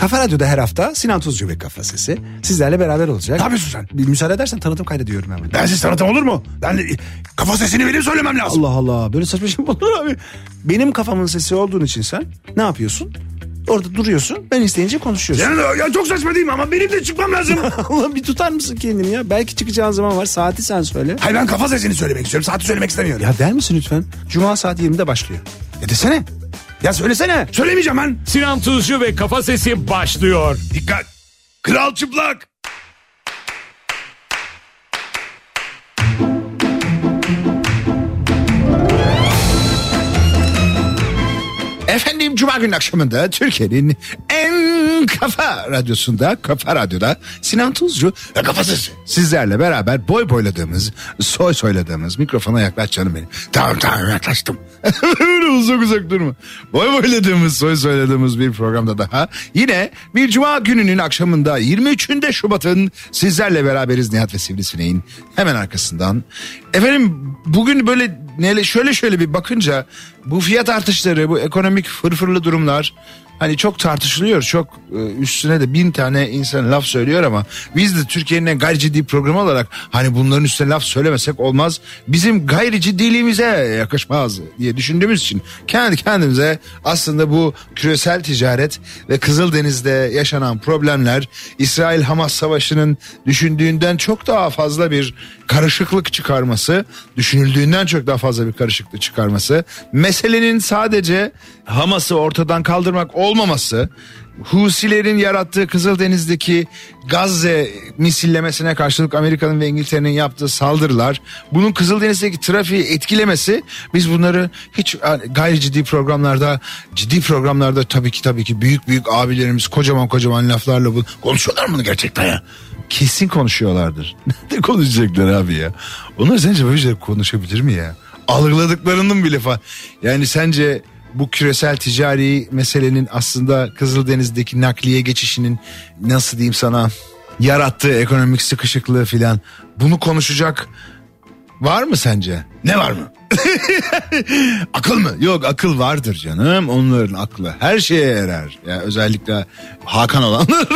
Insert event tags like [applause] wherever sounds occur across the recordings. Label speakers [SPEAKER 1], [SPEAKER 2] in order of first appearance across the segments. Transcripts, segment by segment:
[SPEAKER 1] Kafa Radyo'da her hafta Sinan Tuzcu ve Kafa Sesi sizlerle beraber olacak.
[SPEAKER 2] Ne yapıyorsun sen?
[SPEAKER 1] Bir müsaade edersen tanıtım kaydediyorum hemen.
[SPEAKER 2] Bensiz tanıtım olur mu? Ben de- kafa sesini benim söylemem lazım.
[SPEAKER 1] Allah Allah böyle saçma şey mi olur abi? Benim kafamın sesi olduğun için sen ne yapıyorsun? Orada duruyorsun ben isteyince konuşuyorsun.
[SPEAKER 2] Ya, ya çok saçma değil mi ama benim de çıkmam lazım. [laughs]
[SPEAKER 1] Allah bir tutar mısın kendini ya? Belki çıkacağın zaman var saati sen söyle.
[SPEAKER 2] Hayır ben kafa sesini söylemek istiyorum. Saati söylemek istemiyorum.
[SPEAKER 1] Ya der misin lütfen? Cuma saat 20'de başlıyor.
[SPEAKER 2] Ya desene. Ya söylesene. Söylemeyeceğim ben.
[SPEAKER 3] Sinan Tuzcu ve Kafa Sesi başlıyor.
[SPEAKER 2] Dikkat. Kral çıplak. Efendim Cuma günü akşamında Türkiye'nin en kafa radyosunda, kafa radyoda Sinan Tuzcu ve kafa sesi. Sizlerle beraber boy boyladığımız, soy soyladığımız mikrofona yaklaş canım benim. Tamam tamam yaklaştım. [laughs] Uzak uzak durma. Boy boyladığımız, soy soyladığımız bir programda daha. Yine bir Cuma gününün akşamında 23'ünde Şubat'ın sizlerle beraberiz Nihat ve Sivrisineğin hemen arkasından. Efendim bugün böyle şöyle şöyle bir bakınca bu fiyat artışları, bu ekonomik fırfırlı durumlar hani çok tartışılıyor. Çok e, üstüne de bin tane insan laf söylüyor ama biz de Türkiye'nin en gayri ciddi programı olarak hani bunların üstüne laf söylemesek olmaz. Bizim gayri ciddiliğimize yakışmaz diye düşündüğümüz için kendi kendimize aslında bu küresel ticaret ve Kızıldeniz'de yaşanan problemler İsrail-Hamas savaşının düşündüğünden çok daha fazla bir karışıklık çıkarması, düşünüldüğünden çok daha fazla bir karışıklık çıkarması, meselenin sadece Hamas'ı ortadan kaldırmak olmaması, Husilerin yarattığı Kızıldeniz'deki Gazze misillemesine karşılık Amerika'nın ve İngiltere'nin yaptığı saldırılar, bunun Kızıldeniz'deki trafiği etkilemesi biz bunları hiç gayri ciddi programlarda, ciddi programlarda tabii ki tabii ki büyük büyük abilerimiz kocaman kocaman laflarla bu konuşuyorlar mı gerçekten ya? Kesin konuşuyorlardır. [laughs] Nerede konuşacaklar abi ya? Onlar sence böyle konuşabilir mi ya? Algıladıklarının bile fa yani sence bu küresel ticari meselenin aslında Kızıldeniz'deki nakliye geçişinin nasıl diyeyim sana yarattığı ekonomik sıkışıklığı filan bunu konuşacak var mı sence? Ne var mı? [laughs] akıl mı? Yok akıl vardır canım. Onların aklı her şeye erer. Yani özellikle Hakan olanlar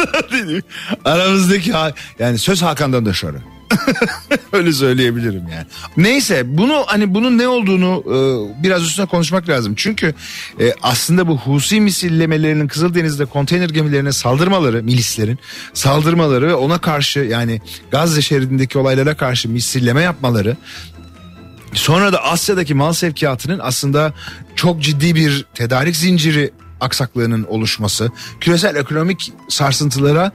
[SPEAKER 2] [laughs] aramızdaki ha- yani söz Hakan'dan da şöyle. [laughs] Öyle söyleyebilirim yani. Neyse bunu hani bunun ne olduğunu e, biraz üstüne konuşmak lazım. Çünkü e, aslında bu Husi misillemelerinin Kızıldeniz'de konteyner gemilerine saldırmaları, milislerin saldırmaları ve ona karşı yani Gazze şeridindeki olaylara karşı misilleme yapmaları Sonra da Asya'daki mal sevkiyatının aslında çok ciddi bir tedarik zinciri aksaklığının oluşması, küresel ekonomik sarsıntılara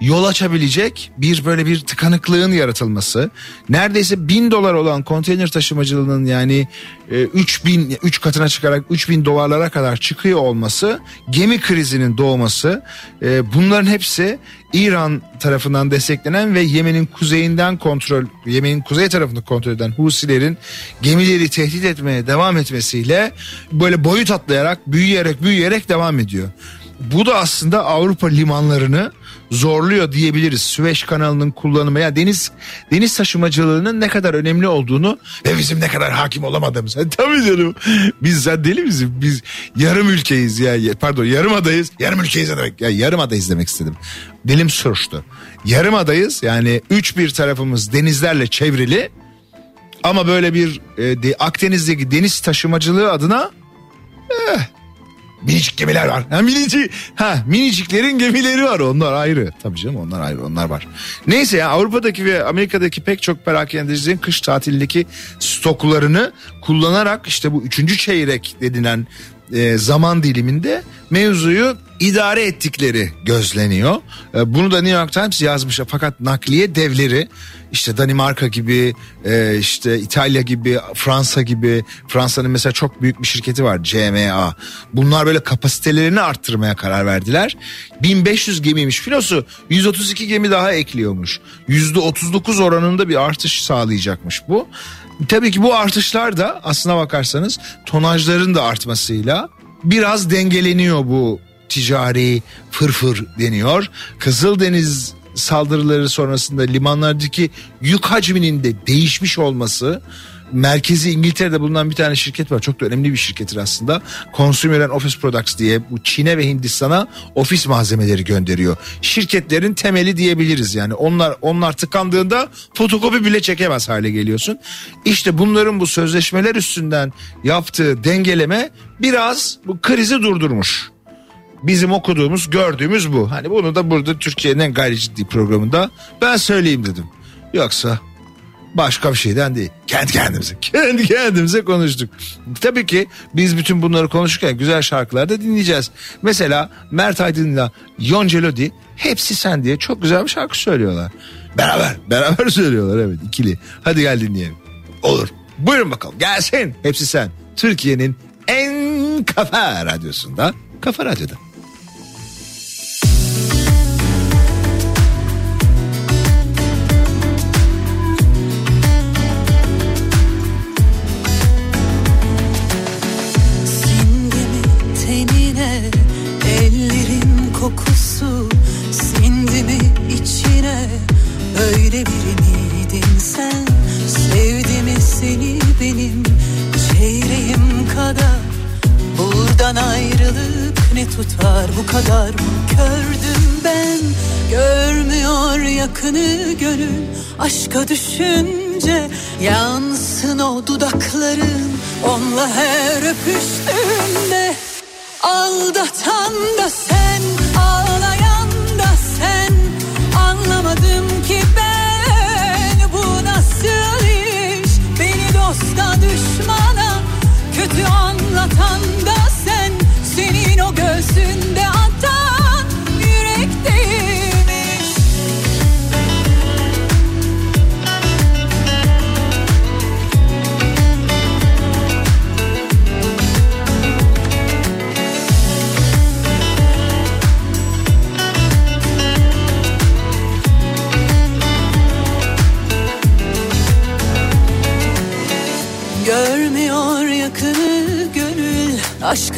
[SPEAKER 2] yol açabilecek bir böyle bir tıkanıklığın yaratılması. Neredeyse bin dolar olan konteyner taşımacılığının yani e, 3000 3 katına çıkarak 3000 dolarlara kadar çıkıyor olması, gemi krizinin doğması, e, bunların hepsi İran tarafından desteklenen ve Yemen'in kuzeyinden kontrol, Yemen'in kuzey tarafını kontrol eden Husilerin gemileri tehdit etmeye devam etmesiyle böyle boyut atlayarak, büyüyerek, büyüyerek devam ediyor. Bu da aslında Avrupa limanlarını zorluyor diyebiliriz. Süveyş kanalının kullanımı ya deniz deniz taşımacılığının ne kadar önemli olduğunu ve bizim ne kadar hakim olamadığımız. Ha, [laughs] tabii canım. Biz sen deli miyiz? Biz yarım ülkeyiz ya. Pardon yarım adayız. Yarım ülkeyiz demek? Ya yarım adayız demek istedim. Dilim sürçtü. Yarım adayız. Yani üç bir tarafımız denizlerle çevrili. Ama böyle bir e, de, Akdeniz'deki deniz taşımacılığı adına Minicik gemiler var. Ha, minicik, ha, miniciklerin gemileri var. Onlar ayrı. Tabii canım onlar ayrı. Onlar var. Neyse ya Avrupa'daki ve Amerika'daki pek çok perakendecilerin kış tatildeki stoklarını kullanarak işte bu üçüncü çeyrek denilen e, zaman diliminde mevzuyu idare ettikleri gözleniyor. E, bunu da New York Times yazmış. Fakat nakliye devleri işte Danimarka gibi e, işte İtalya gibi Fransa gibi Fransa'nın mesela çok büyük bir şirketi var CMA. Bunlar böyle kapasitelerini arttırmaya karar verdiler. 1500 gemiymiş filosu 132 gemi daha ekliyormuş. %39 oranında bir artış sağlayacakmış bu. Tabii ki bu artışlar da aslına bakarsanız tonajların da artmasıyla biraz dengeleniyor bu ticari fırfır deniyor. Kızıldeniz saldırıları sonrasında limanlardaki yük hacminin de değişmiş olması merkezi İngiltere'de bulunan bir tane şirket var. Çok da önemli bir şirkettir aslında. Consumer and Office Products diye bu Çin'e ve Hindistan'a ofis malzemeleri gönderiyor. Şirketlerin temeli diyebiliriz yani. Onlar onlar tıkandığında fotokopi bile çekemez hale geliyorsun. İşte bunların bu sözleşmeler üstünden yaptığı dengeleme biraz bu krizi durdurmuş. Bizim okuduğumuz, gördüğümüz bu. Hani bunu da burada Türkiye'nin en gayri ciddi programında ben söyleyeyim dedim. Yoksa başka bir şeyden değil. Kendi kendimize, [laughs] kendi kendimize konuştuk. Tabii ki biz bütün bunları konuşurken güzel şarkılar da dinleyeceğiz. Mesela Mert Aydın'la Yonca Lodi hepsi sen diye çok güzel bir şarkı söylüyorlar. Beraber, beraber [laughs] söylüyorlar evet ikili. Hadi gel dinleyelim. Olur. Buyurun bakalım gelsin. Hepsi sen. Türkiye'nin en kafa radyosunda. Kafa Radyo'da.
[SPEAKER 4] Dudakların onunla her öpüştüğünde Aldatan da sen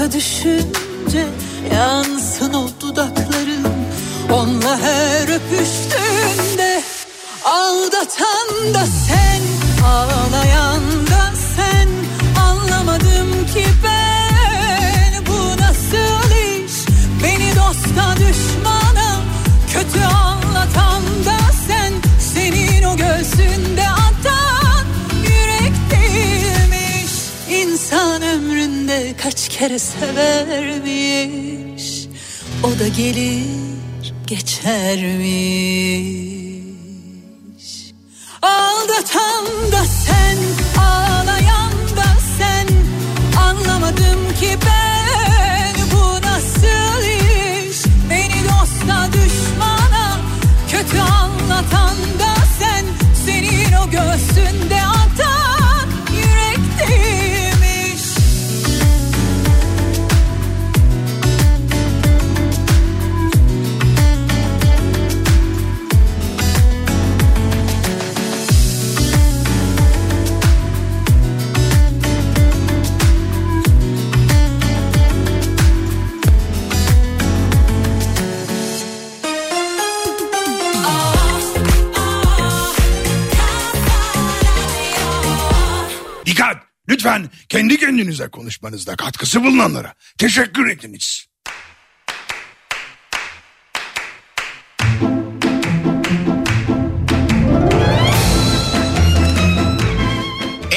[SPEAKER 4] aşka düşünce Yansın o dudakların onunla her öpüştüğünde Aldatan da sen ağlayan da sen. Anlamadım ki ben bu nasıl iş? Beni dosta düşmana kere severmiş O da gelir geçermiş. Aldatan da sen ağlayan da sen. Anlamadım ki ben
[SPEAKER 2] kendinize konuşmanızda katkısı bulunanlara teşekkür ediniz.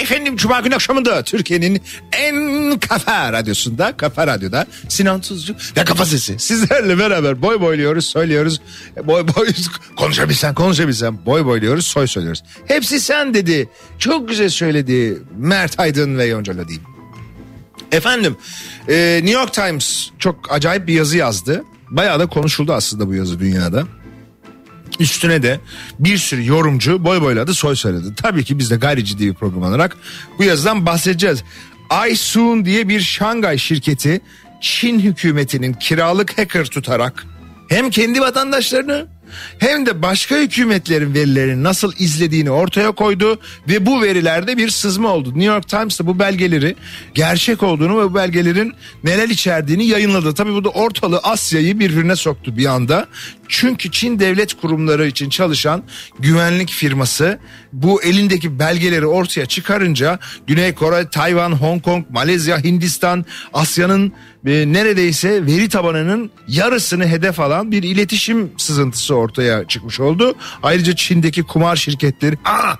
[SPEAKER 2] Efendim Cuma günü akşamında Türkiye'nin en kafa radyosunda, kafa radyoda Sinan Tuzcu ve Kafa Sesi sizlerle beraber boy boyluyoruz, söylüyoruz. E, Boy boy [laughs] konuşabilsen, konuşabilsen boy boyluyoruz, soy söylüyoruz. Hepsi sen dedi. Çok güzel söyledi Mert Aydın ve Yonca diyeyim. Efendim e, New York Times çok acayip bir yazı yazdı. Bayağı da konuşuldu aslında bu yazı dünyada. Üstüne de bir sürü yorumcu boy boyladı soy söyledi. Tabii ki biz de gayri ciddi bir program olarak bu yazıdan bahsedeceğiz. iSoon diye bir Şangay şirketi Çin hükümetinin kiralık hacker tutarak hem kendi vatandaşlarını hem de başka hükümetlerin verilerini nasıl izlediğini ortaya koydu ve bu verilerde bir sızma oldu. New York Times da bu belgeleri gerçek olduğunu ve bu belgelerin neler içerdiğini yayınladı. Tabii bu da ortalığı Asya'yı birbirine soktu bir anda. Çünkü Çin devlet kurumları için çalışan güvenlik firması bu elindeki belgeleri ortaya çıkarınca Güney Kore, Tayvan, Hong Kong, Malezya, Hindistan, Asya'nın e, neredeyse veri tabanının yarısını hedef alan bir iletişim sızıntısı ortaya çıkmış oldu. Ayrıca Çin'deki kumar şirketleri [laughs]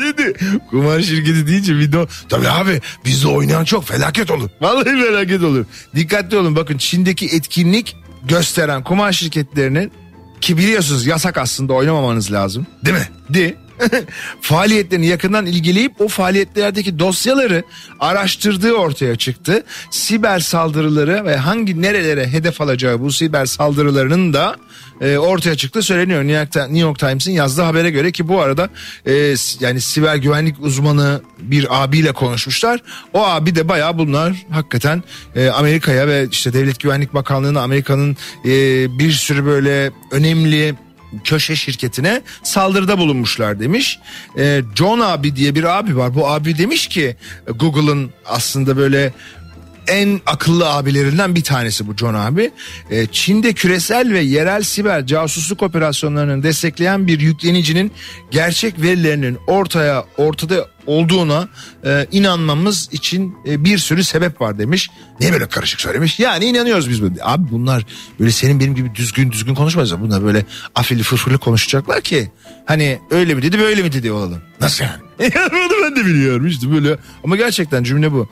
[SPEAKER 2] [laughs] dedi. Kumar şirketi deyince video tabii abi bizde oynayan çok felaket olur. [laughs] Vallahi felaket olur. Dikkatli olun bakın Çin'deki etkinlik gösteren kumar şirketlerinin ki biliyorsunuz yasak aslında oynamamanız lazım. Değil mi? Di. [laughs] faaliyetlerini yakından ilgileyip o faaliyetlerdeki dosyaları araştırdığı ortaya çıktı. Siber saldırıları ve hangi nerelere hedef alacağı bu siber saldırılarının da e, ortaya çıktı söyleniyor. New York, Times'in yazdığı habere göre ki bu arada e, yani siber güvenlik uzmanı bir abiyle konuşmuşlar. O abi de bayağı bunlar hakikaten e, Amerika'ya ve işte Devlet Güvenlik Bakanlığı'na Amerika'nın e, bir sürü böyle önemli köşe şirketine saldırıda bulunmuşlar demiş. E, John abi diye bir abi var. Bu abi demiş ki Google'ın aslında böyle en akıllı abilerinden bir tanesi bu John abi. E, Çin'de küresel ve yerel siber casusluk operasyonlarını destekleyen bir yüklenicinin gerçek verilerinin ortaya ortada olduğuna e, inanmamız için e, bir sürü sebep var demiş. Niye böyle karışık söylemiş? Yani inanıyoruz biz. Böyle. Abi bunlar böyle senin benim gibi düzgün düzgün konuşmaz. Bunlar böyle afilli fırfırlı konuşacaklar ki. Hani öyle mi dedi böyle mi dedi olalım. Nasıl yani? [laughs] Bunu ben de biliyorum işte böyle. Ama gerçekten cümle bu.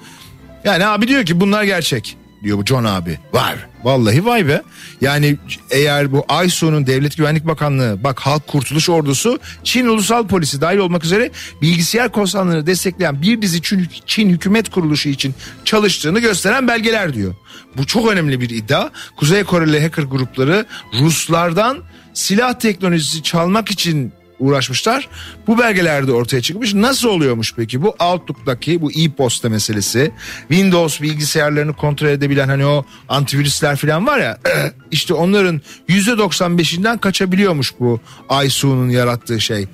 [SPEAKER 2] Yani abi diyor ki bunlar gerçek diyor bu John abi. Vay vallahi vay be. Yani eğer bu ISO'nun Devlet Güvenlik Bakanlığı bak Halk Kurtuluş Ordusu Çin Ulusal Polisi dahil olmak üzere bilgisayar korsanlarını destekleyen bir dizi Çin, Çin hükümet kuruluşu için çalıştığını gösteren belgeler diyor. Bu çok önemli bir iddia. Kuzey Koreli hacker grupları Ruslardan silah teknolojisi çalmak için uğraşmışlar. Bu belgelerde ortaya çıkmış. Nasıl oluyormuş peki bu Outlook'taki bu e-posta meselesi? Windows bilgisayarlarını kontrol edebilen hani o antivirüsler falan var ya [clears throat] işte onların %95'inden kaçabiliyormuş bu ISU'nun yarattığı şey.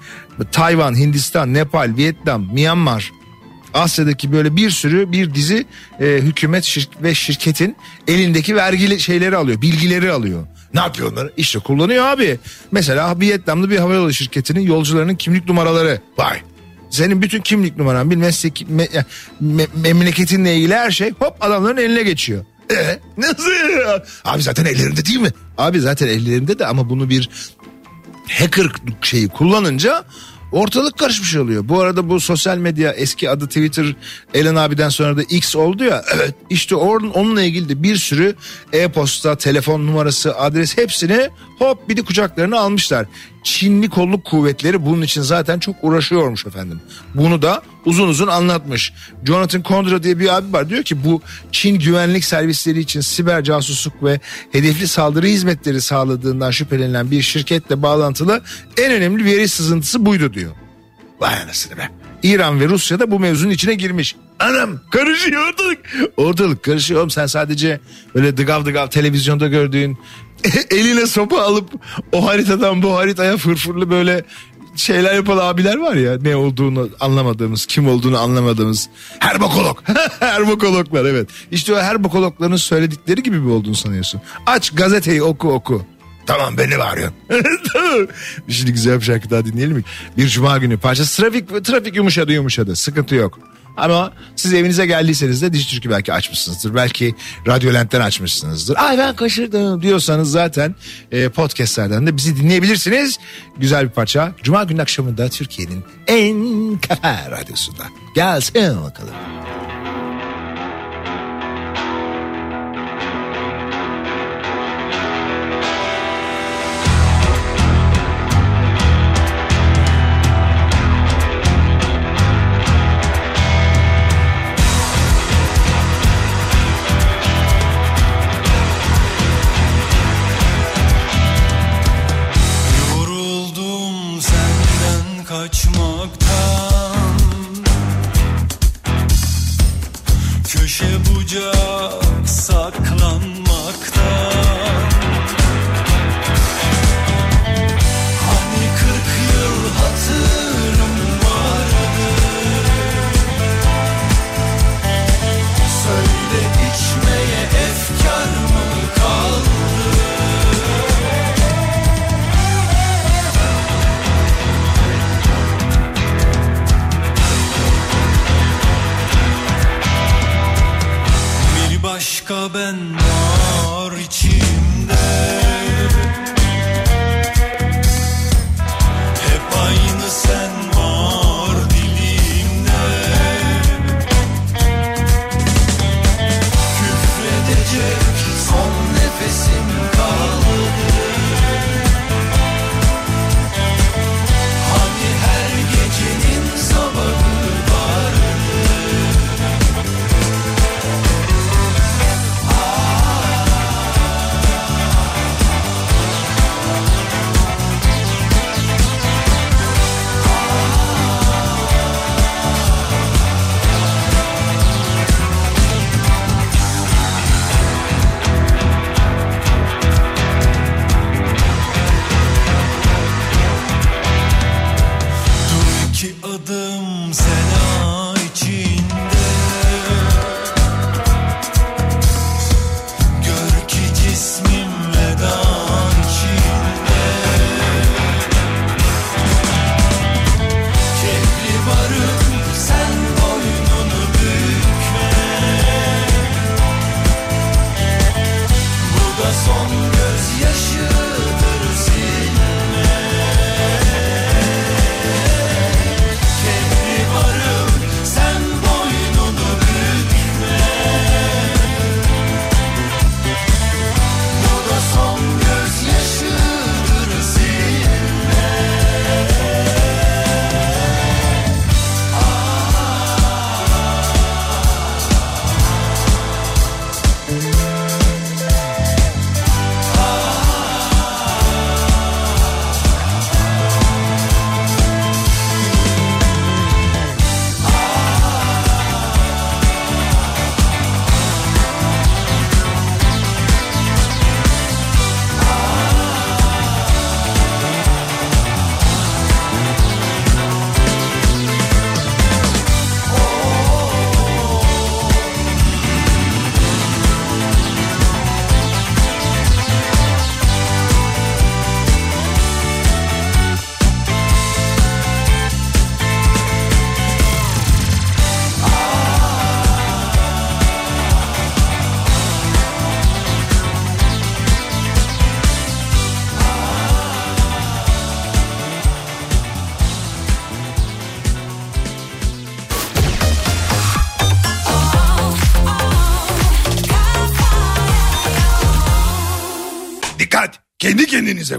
[SPEAKER 2] Tayvan, Hindistan, Nepal, Vietnam, Myanmar Asya'daki böyle bir sürü bir dizi e, hükümet şir- ve şirketin elindeki vergili şeyleri alıyor, bilgileri alıyor. Ne yapıyor onları? İşte kullanıyor abi. Mesela Vietnamlı bir havayolu şirketinin yolcularının kimlik numaraları. Vay. Senin bütün kimlik numaran, meslek, me, me, memleketinle ilgili her şey hop adamların eline geçiyor. E, nasıl? Abi zaten ellerinde değil mi? Abi zaten ellerinde de ama bunu bir hacker şeyi kullanınca ortalık karışmış oluyor. Bu arada bu sosyal medya eski adı Twitter Elon abiden sonra da X oldu ya. Evet işte onun, onunla ilgili de bir sürü e-posta, telefon numarası, adres hepsini hop bir de kucaklarına almışlar. Çinli kolluk kuvvetleri bunun için zaten çok uğraşıyormuş efendim. Bunu da uzun uzun anlatmış. Jonathan Condra diye bir abi var diyor ki bu Çin güvenlik servisleri için siber casusluk ve hedefli saldırı hizmetleri sağladığından şüphelenilen bir şirketle bağlantılı en önemli veri sızıntısı buydu diyor. Vay anasını be. İran ve Rusya da bu mevzunun içine girmiş. Anam karışıyor ortalık. Ortalık karışıyor oğlum sen sadece böyle dıgav dıgav televizyonda gördüğün [laughs] eline sopa alıp o haritadan bu haritaya fırfırlı böyle şeyler yapan abiler var ya ne olduğunu anlamadığımız kim olduğunu anlamadığımız herbokolog [laughs] herbokologlar evet işte o herbokologların söyledikleri gibi mi olduğunu sanıyorsun aç gazeteyi oku oku Tamam beni bağırıyorsun. [laughs] tamam. Şimdi güzel bir şarkı daha dinleyelim mi? Bir cuma günü parçası trafik trafik yumuşadı yumuşadı sıkıntı yok. Ama siz evinize geldiyseniz de diş türkü belki açmışsınızdır. Belki Radyolent'ten açmışsınızdır. Ay ben kaçırdım diyorsanız zaten e, podcastlerden de bizi dinleyebilirsiniz. Güzel bir parça. Cuma günü akşamında Türkiye'nin en kafa radyosunda. Gelsin bakalım.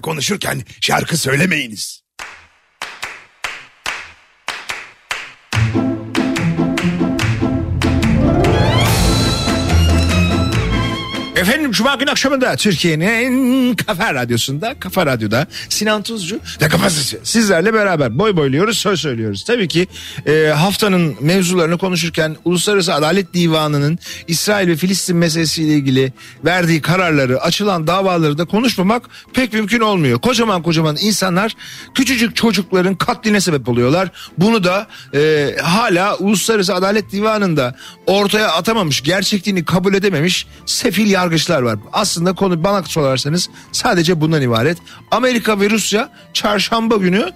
[SPEAKER 2] Konuşurken şarkı söylemeyiniz. Cuma günü akşamında Türkiye'nin en kafa radyosunda, kafa radyoda Sinan Tuzcu ve kafası sizlerle beraber boy boyluyoruz, söz söylüyoruz. Tabii ki e, haftanın mevzularını konuşurken Uluslararası Adalet Divanı'nın İsrail ve Filistin meselesiyle ilgili verdiği kararları, açılan davaları da konuşmamak pek mümkün olmuyor. Kocaman kocaman insanlar küçücük çocukların katline sebep oluyorlar. Bunu da e, hala Uluslararası Adalet Divanı'nda ortaya atamamış, gerçekliğini kabul edememiş sefil yargıçlar var. Aslında konu bana sorarsanız sadece bundan ibaret. Amerika ve Rusya çarşamba günü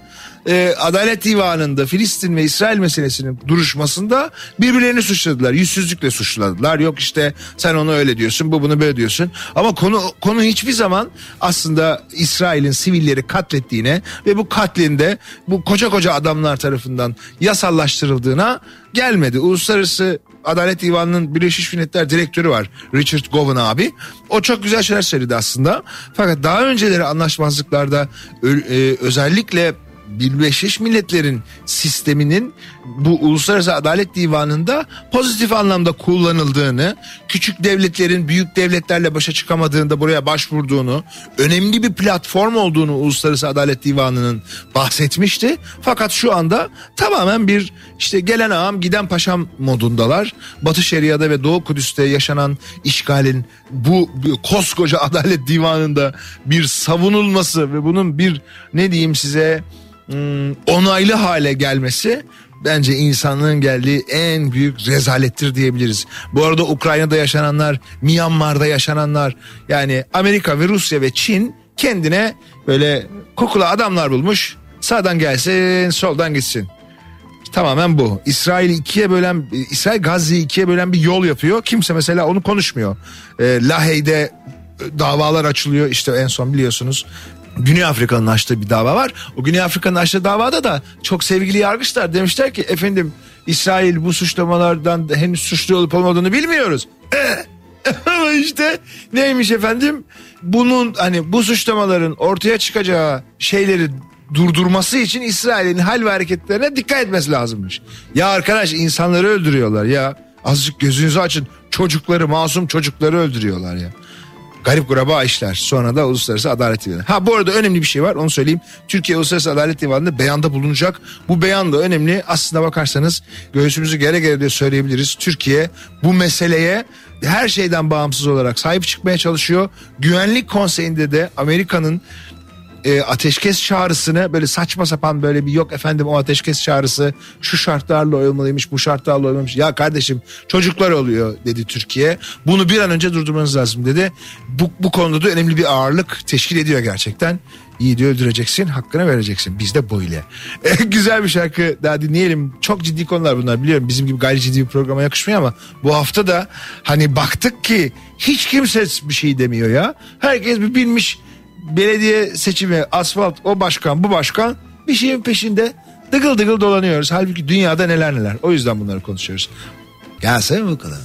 [SPEAKER 2] e, Adalet Divanı'nda Filistin ve İsrail meselesinin duruşmasında birbirlerini suçladılar. Yüzsüzlükle suçladılar. Yok işte sen onu öyle diyorsun, bu bunu böyle diyorsun. Ama konu konu hiçbir zaman aslında İsrail'in sivilleri katlettiğine ve bu katlinde bu koca koca adamlar tarafından yasallaştırıldığına gelmedi. Uluslararası Adalet Divanı'nın Birleşmiş Milletler Direktörü var Richard Gowan abi. O çok güzel şeyler söyledi aslında. Fakat daha önceleri anlaşmazlıklarda e, özellikle Birleşmiş Milletler'in sisteminin bu Uluslararası Adalet Divanı'nda pozitif anlamda kullanıldığını, küçük devletlerin büyük devletlerle başa çıkamadığında buraya başvurduğunu, önemli bir platform olduğunu Uluslararası Adalet Divanı'nın bahsetmişti. Fakat şu anda tamamen bir işte gelen ağam giden paşam modundalar. Batı Şeria'da ve Doğu Kudüs'te yaşanan işgalin bu, bu koskoca Adalet Divanı'nda bir savunulması ve bunun bir ne diyeyim size onaylı hale gelmesi bence insanlığın geldiği en büyük rezalettir diyebiliriz. Bu arada Ukrayna'da yaşananlar, Myanmar'da yaşananlar yani Amerika ve Rusya ve Çin kendine böyle kukula adamlar bulmuş. Sağdan gelsin, soldan gitsin.
[SPEAKER 5] Tamamen bu. İsrail'i ikiye bölen, İsrail Gazze'yi ikiye bölen bir yol yapıyor. Kimse mesela onu konuşmuyor. Ee, Lahey'de e, davalar açılıyor. İşte en son biliyorsunuz Güney Afrika'nın açtığı bir dava var. O Güney Afrika'nın açtığı davada da çok sevgili yargıçlar demişler ki efendim İsrail bu suçlamalardan henüz suçlu olup olmadığını bilmiyoruz. [laughs] Ama işte neymiş efendim? Bunun hani bu suçlamaların ortaya çıkacağı şeyleri durdurması için İsrail'in hal ve hareketlerine dikkat etmesi lazımmış. Ya arkadaş insanları öldürüyorlar ya. Azıcık gözünüzü açın. Çocukları, masum çocukları öldürüyorlar ya. Garip kuraba işler. Sonra da Uluslararası Adalet Divanı. Ha bu arada önemli bir şey var onu söyleyeyim. Türkiye Uluslararası Adalet Divanı'nda beyanda bulunacak. Bu beyan da önemli. Aslına bakarsanız göğsümüzü gere gere diye söyleyebiliriz. Türkiye bu meseleye her şeyden bağımsız olarak sahip çıkmaya çalışıyor. Güvenlik Konseyi'nde de Amerika'nın e, ateşkes çağrısını böyle saçma sapan böyle bir yok efendim o ateşkes çağrısı şu şartlarla olmalıymış bu şartlarla olmalıymış. Ya kardeşim çocuklar oluyor dedi Türkiye. Bunu bir an önce durdurmanız lazım dedi. Bu, bu konuda da önemli bir ağırlık teşkil ediyor gerçekten. Yiğidi öldüreceksin hakkını vereceksin biz de böyle. E, [laughs] güzel bir şarkı daha dinleyelim. Çok ciddi konular bunlar biliyorum bizim gibi gayri ciddi bir programa yakışmıyor ama bu hafta da hani baktık ki hiç kimse bir şey demiyor ya. Herkes bir bilmiş belediye seçimi, asfalt, o başkan, bu başkan bir şeyin peşinde dıgıl dıgıl dolanıyoruz. Halbuki dünyada neler neler. O yüzden bunları konuşuyoruz. Gelsene bu kadar.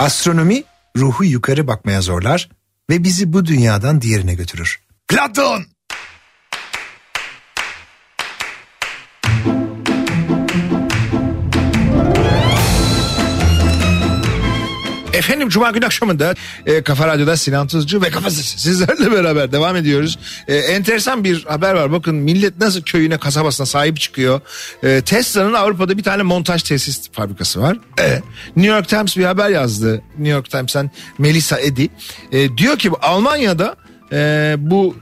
[SPEAKER 1] Astronomi ruhu yukarı bakmaya zorlar ve bizi bu dünyadan diğerine götürür.
[SPEAKER 2] Platon. Efendim Cuma günü akşamında e, Kafa Radyo'da Sinan Tuzcu ve Kafa Sesi sizlerle [laughs] beraber devam ediyoruz. E, enteresan bir haber var. Bakın millet nasıl köyüne kasabasına sahip çıkıyor. E, Tesla'nın Avrupa'da bir tane montaj tesis fabrikası var. E, New York Times bir haber yazdı. New York Times'ten Melissa Eddy. E, diyor ki Almanya'da e, bu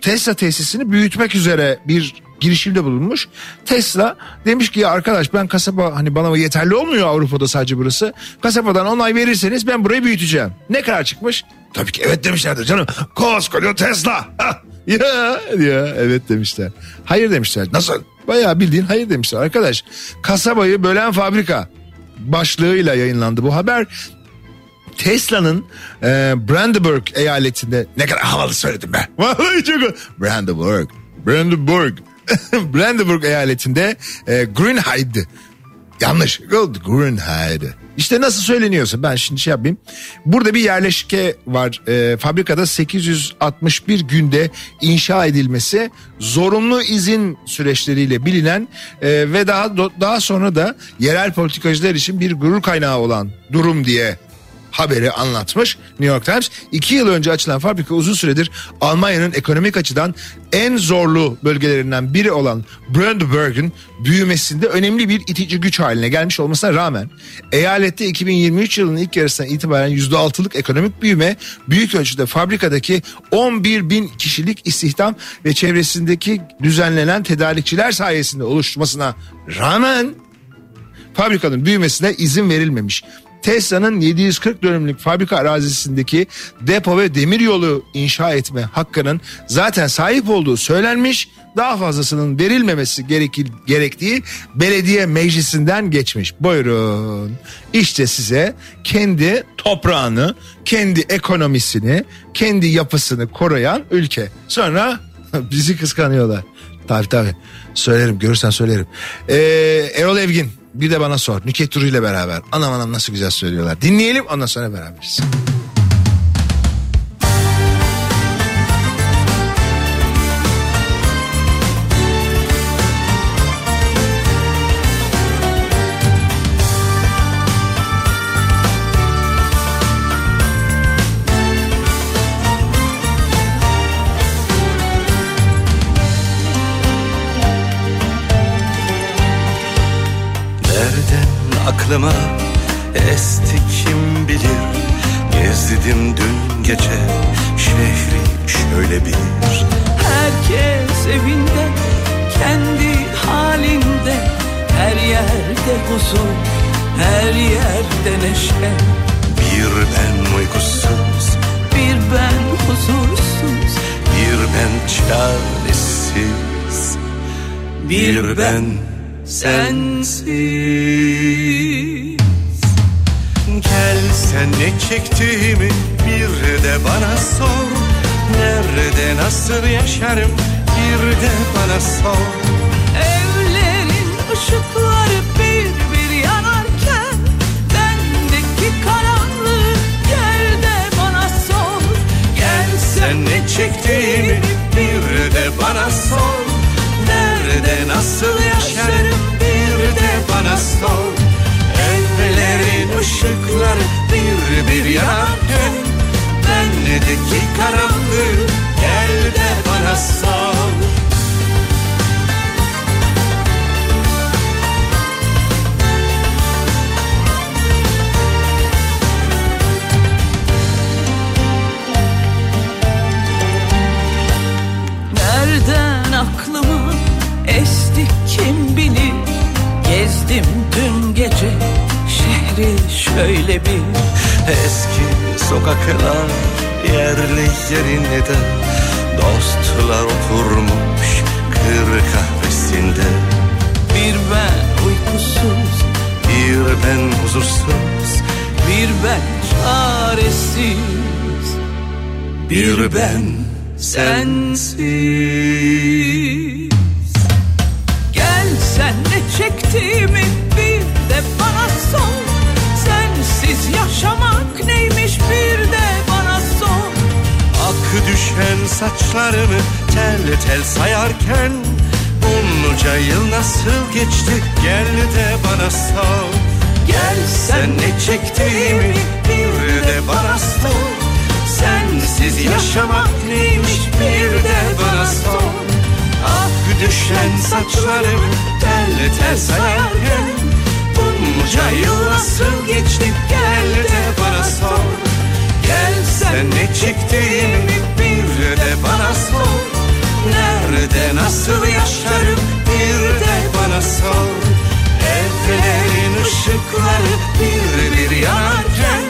[SPEAKER 2] Tesla tesisini büyütmek üzere bir girişimde bulunmuş. Tesla demiş ki ya arkadaş ben kasaba hani bana yeterli olmuyor Avrupa'da sadece burası. Kasabadan onay verirseniz ben burayı büyüteceğim. Ne kadar çıkmış? Tabii ki evet demişlerdir canım. Koskoca Tesla. Ha, [laughs] ya, ya evet demişler. Hayır demişler. Nasıl? Bayağı bildiğin hayır demişler. Arkadaş kasabayı bölen fabrika başlığıyla yayınlandı bu haber. Tesla'nın e, Brandenburg eyaletinde ne kadar havalı söyledim ben. [laughs] Vallahi çok Brandenburg. Brandenburg. [laughs] Brandenburg eyaletinde e, Grünheide. Yanlış. Grünheide. İşte nasıl söyleniyorsa ben şimdi şey yapayım. Burada bir yerleşke var. E, fabrikada 861 günde inşa edilmesi zorunlu izin süreçleriyle bilinen e, ve daha daha sonra da yerel politikacılar için bir gurur kaynağı olan durum diye haberi anlatmış New York Times. İki yıl önce açılan fabrika uzun süredir Almanya'nın ekonomik açıdan en zorlu bölgelerinden biri olan Brandenburg'un büyümesinde önemli bir itici güç haline gelmiş olmasına rağmen eyalette 2023 yılının ilk yarısından itibaren %6'lık ekonomik büyüme büyük ölçüde fabrikadaki 11 bin kişilik istihdam ve çevresindeki düzenlenen tedarikçiler sayesinde oluşmasına rağmen fabrikanın büyümesine izin verilmemiş. Tesla'nın 740 dönümlük fabrika arazisindeki depo ve demiryolu inşa etme hakkının zaten sahip olduğu söylenmiş. Daha fazlasının verilmemesi gerekir, gerektiği belediye meclisinden geçmiş. Buyurun. İşte size kendi toprağını, kendi ekonomisini, kendi yapısını koruyan ülke. Sonra [laughs] bizi kıskanıyorlar. Tabii tabii. Söylerim görürsen söylerim. Ee, Erol Evgin bir de bana sor. Nüket Duru ile beraber. Anam anam nasıl güzel söylüyorlar. Dinleyelim ondan sonra beraberiz.
[SPEAKER 6] Sensiz
[SPEAKER 7] Bendeki karanlığı gel de bana sor Nereden aklıma esti kim bilir? Gezdim dün gece şehri şöyle bir.
[SPEAKER 6] Eski sokaklar yerli yerine de Dostlar oturmuş kır kahvesinde.
[SPEAKER 7] Bir ben uykusuz,
[SPEAKER 6] Bir ben huzursuz
[SPEAKER 7] bir ben çaresiz.
[SPEAKER 6] Bir ben sensiz.
[SPEAKER 7] Gel sen ne çektiğimi bir de bana sor. Sensiz yaşamak
[SPEAKER 6] saçlarımı tel tel sayarken Bunca yıl nasıl geçti? Gel de bana sor Gel sen ne çektiğimi bir de bana sor Sensiz yaşamak neymiş bir de bana sor Ah düşen saçlarımı tel tel sayarken Bunca yıl nasıl geçti? Gel de bana sor Gel sen ne çektiğimi bir de bana sor. Nerede nasıl yaşarım bir de bana sor. Evlerin ışıkları bir bir yanarken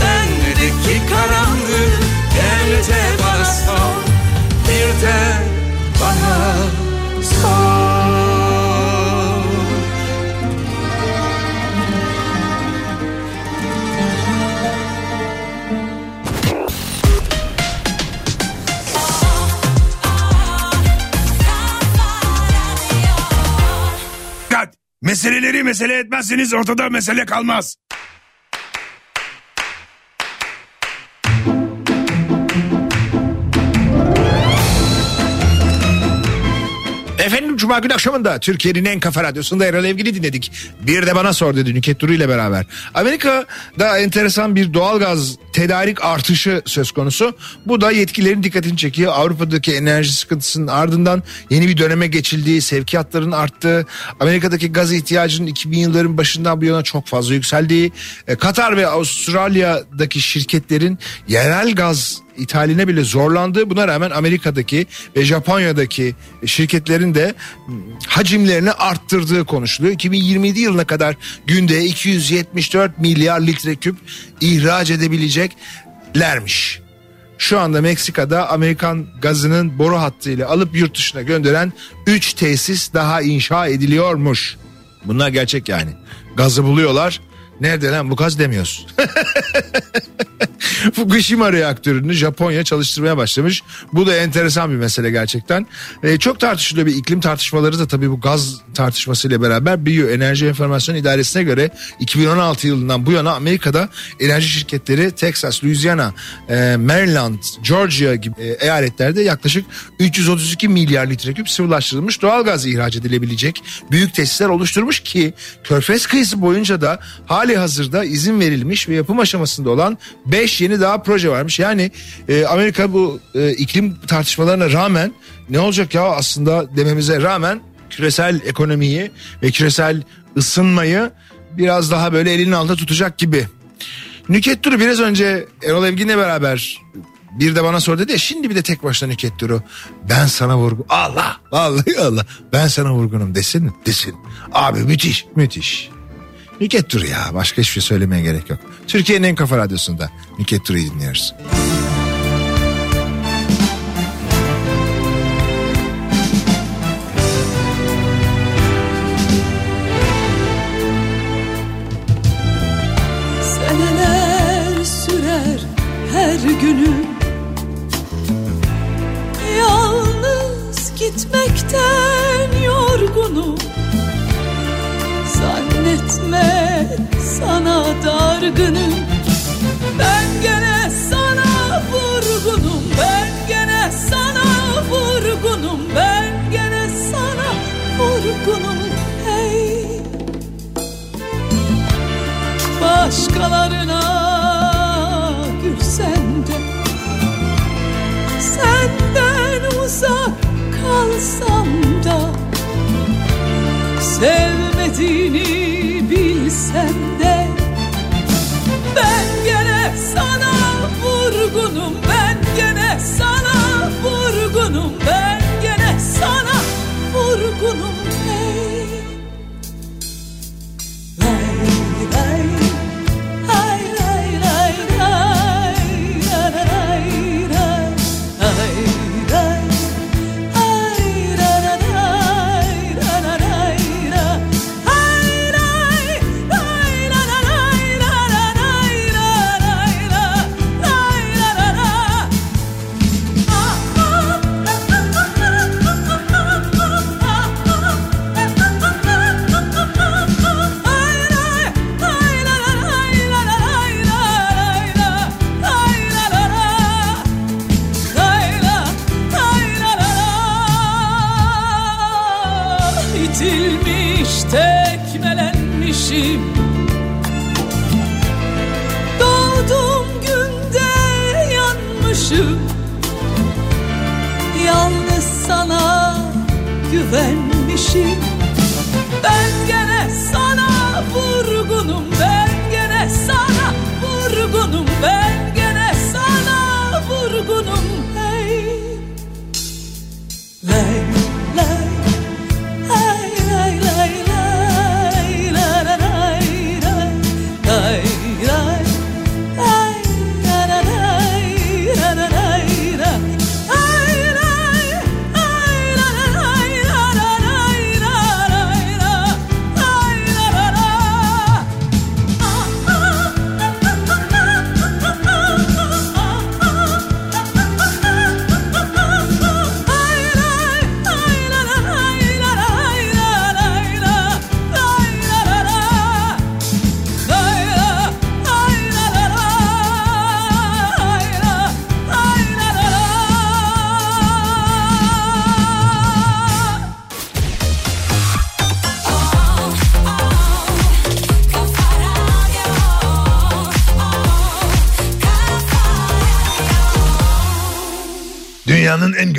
[SPEAKER 6] Bendeki karanlığı gel de bana sor. Bir de bana sor
[SPEAKER 2] Meseleleri mesele etmezseniz ortada mesele kalmaz. Cuma günü akşamında Türkiye'nin en kafa radyosunda Erol Evgili dinledik. Bir de bana sor dedi Nüket Duru ile beraber. Amerika'da enteresan bir doğalgaz tedarik artışı söz konusu. Bu da yetkililerin dikkatini çekiyor. Avrupa'daki enerji sıkıntısının ardından yeni bir döneme geçildiği, sevkiyatların arttığı, Amerika'daki gaz ihtiyacının 2000 yılların başından bu yana çok fazla yükseldiği, e, Katar ve Avustralya'daki şirketlerin yerel gaz ithaline bile zorlandı. Buna rağmen Amerika'daki ve Japonya'daki şirketlerin de hacimlerini arttırdığı konuşuluyor. 2027 yılına kadar günde 274 milyar litre küp ihraç edebileceklermiş. Şu anda Meksika'da Amerikan gazının boru hattıyla alıp yurt dışına gönderen 3 tesis daha inşa ediliyormuş. Bunlar gerçek yani. Gazı buluyorlar. Nerede lan bu gaz demiyoruz. [laughs] Fukushima reaktörünü Japonya çalıştırmaya başlamış. Bu da enteresan bir mesele gerçekten. Ee, çok tartışılıyor bir iklim tartışmaları da tabii bu gaz tartışmasıyla beraber büyüyor. Enerji Enformasyon İdaresi'ne göre 2016 yılından bu yana Amerika'da enerji şirketleri Texas, Louisiana, e, Maryland, Georgia gibi e, eyaletlerde yaklaşık 332 milyar litre küp sıvılaştırılmış doğal gaz ihraç edilebilecek büyük tesisler oluşturmuş ki Körfez kıyısı boyunca da hali hazırda izin verilmiş ve yapım aşamasında olan 5 yeni daha proje varmış. Yani e, Amerika bu e, iklim tartışmalarına rağmen ne olacak ya aslında dememize rağmen küresel ekonomiyi ve küresel ısınmayı biraz daha böyle elinin altında tutacak gibi. Nüket Duru biraz önce Erol Evgin'le beraber bir de bana sor dedi ya şimdi bir de tek başına Nüket Duru ben sana vurgun Allah vallahi Allah ben sana vurgunum desin desin abi müthiş müthiş Nüket Duru ya başka hiçbir şey söylemeye gerek yok Türkiye'nin en kafa radyosunda Nüket Duru'yu dinliyoruz.
[SPEAKER 4] Seneler dargınım Ben gene sana vurgunum. Ben gene sana vurgunum. Ben gene sana vurgunum. Hey. Başkalarına gülsen de Senden uzak kalsam da Sevmediğini bilsem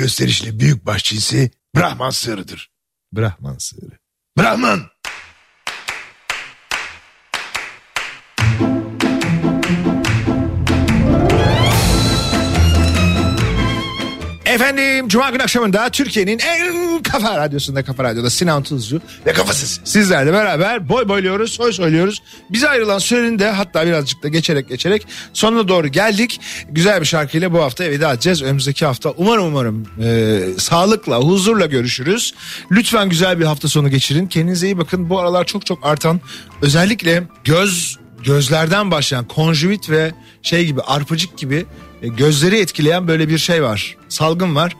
[SPEAKER 2] gösterişli büyük başçısı Brahman sığırıdır. Brahman sığırı. Brahman! Efendim Cuma günü akşamında Türkiye'nin en kafa radyosunda Kafa Radyo'da Sinan Tuzcu ve kafasız sizlerle beraber boy boyluyoruz, soy soyluyoruz. Bize ayrılan sürenin de hatta birazcık da geçerek geçerek sonuna doğru geldik. Güzel bir şarkıyla bu hafta veda edeceğiz. Önümüzdeki hafta umarım umarım e, sağlıkla, huzurla görüşürüz. Lütfen güzel bir hafta sonu geçirin. Kendinize iyi bakın. Bu aralar çok çok artan özellikle göz gözlerden başlayan konjüvit ve şey gibi arpacık gibi e, gözleri etkileyen böyle bir şey var. Salgın var.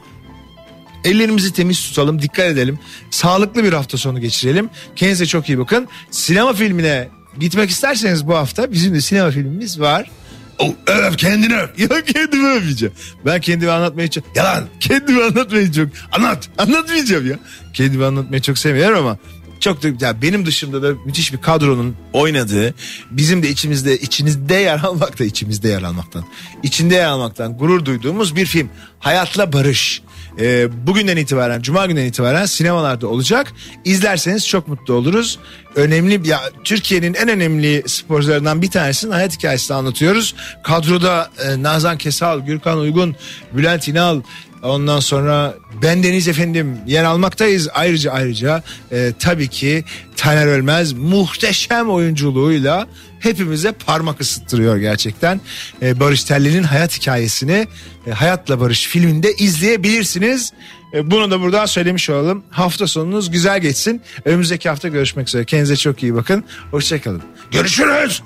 [SPEAKER 2] Ellerimizi temiz tutalım, dikkat edelim. Sağlıklı bir hafta sonu geçirelim. Kendinize çok iyi bakın. Sinema filmine gitmek isterseniz bu hafta bizim de sinema filmimiz var. Oh, öp kendini öp. Ya kendimi öpeceğim. Ben kendimi anlatmayı çok... Yalan. Kendimi anlatmayı çok... Anlat. Anlatmayacağım ya. Kendimi anlatmayı çok sevmiyorum ama çok da ya benim dışımda da müthiş bir kadronun oynadığı bizim de içimizde içinizde yer almakta içimizde yer almaktan içinde yer almaktan gurur duyduğumuz bir film Hayatla Barış. Ee, bugünden itibaren cuma günden itibaren sinemalarda olacak. İzlerseniz çok mutlu oluruz. Önemli ya Türkiye'nin en önemli sporcularından bir tanesinin hayat hikayesini anlatıyoruz. Kadroda e, Nazan Kesal, Gürkan Uygun, Bülent İnal, Ondan sonra ben Deniz efendim yer almaktayız. Ayrıca ayrıca e, tabii ki Taner Ölmez muhteşem oyunculuğuyla hepimize parmak ısıttırıyor gerçekten. E, Barış Terli'nin hayat hikayesini e, Hayatla Barış filminde izleyebilirsiniz. E, bunu da burada söylemiş olalım. Hafta sonunuz güzel geçsin. Önümüzdeki hafta görüşmek üzere. Kendinize çok iyi bakın. Hoşçakalın. Görüşürüz.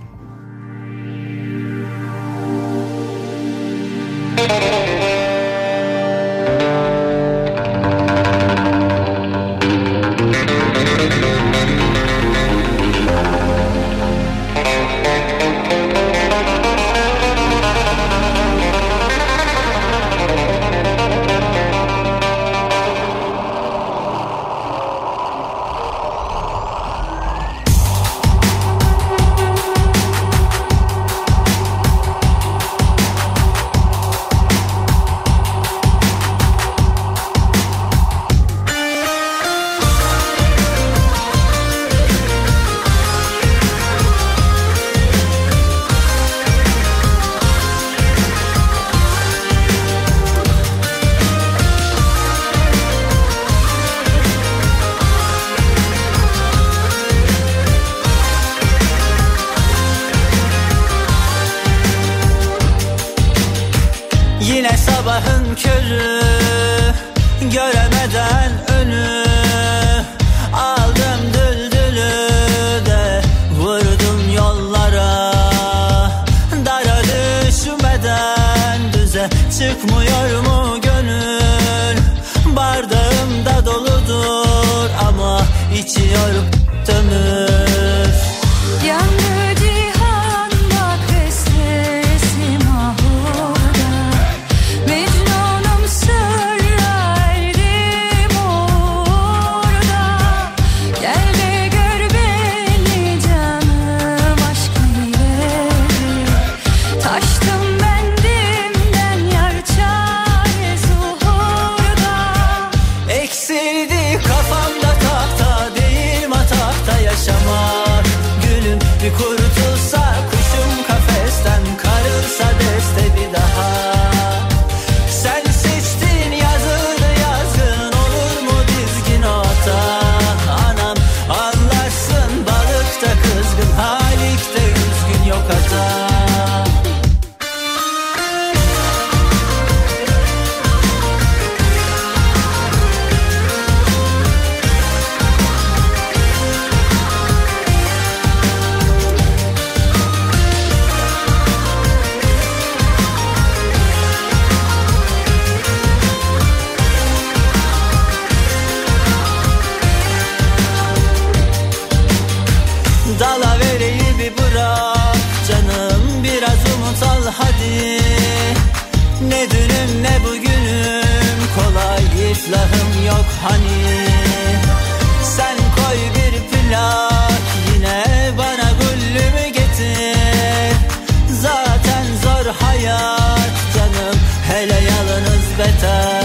[SPEAKER 7] Hayat canım. Hele yalnız beter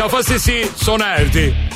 [SPEAKER 3] Kafa Sesi sona erdi.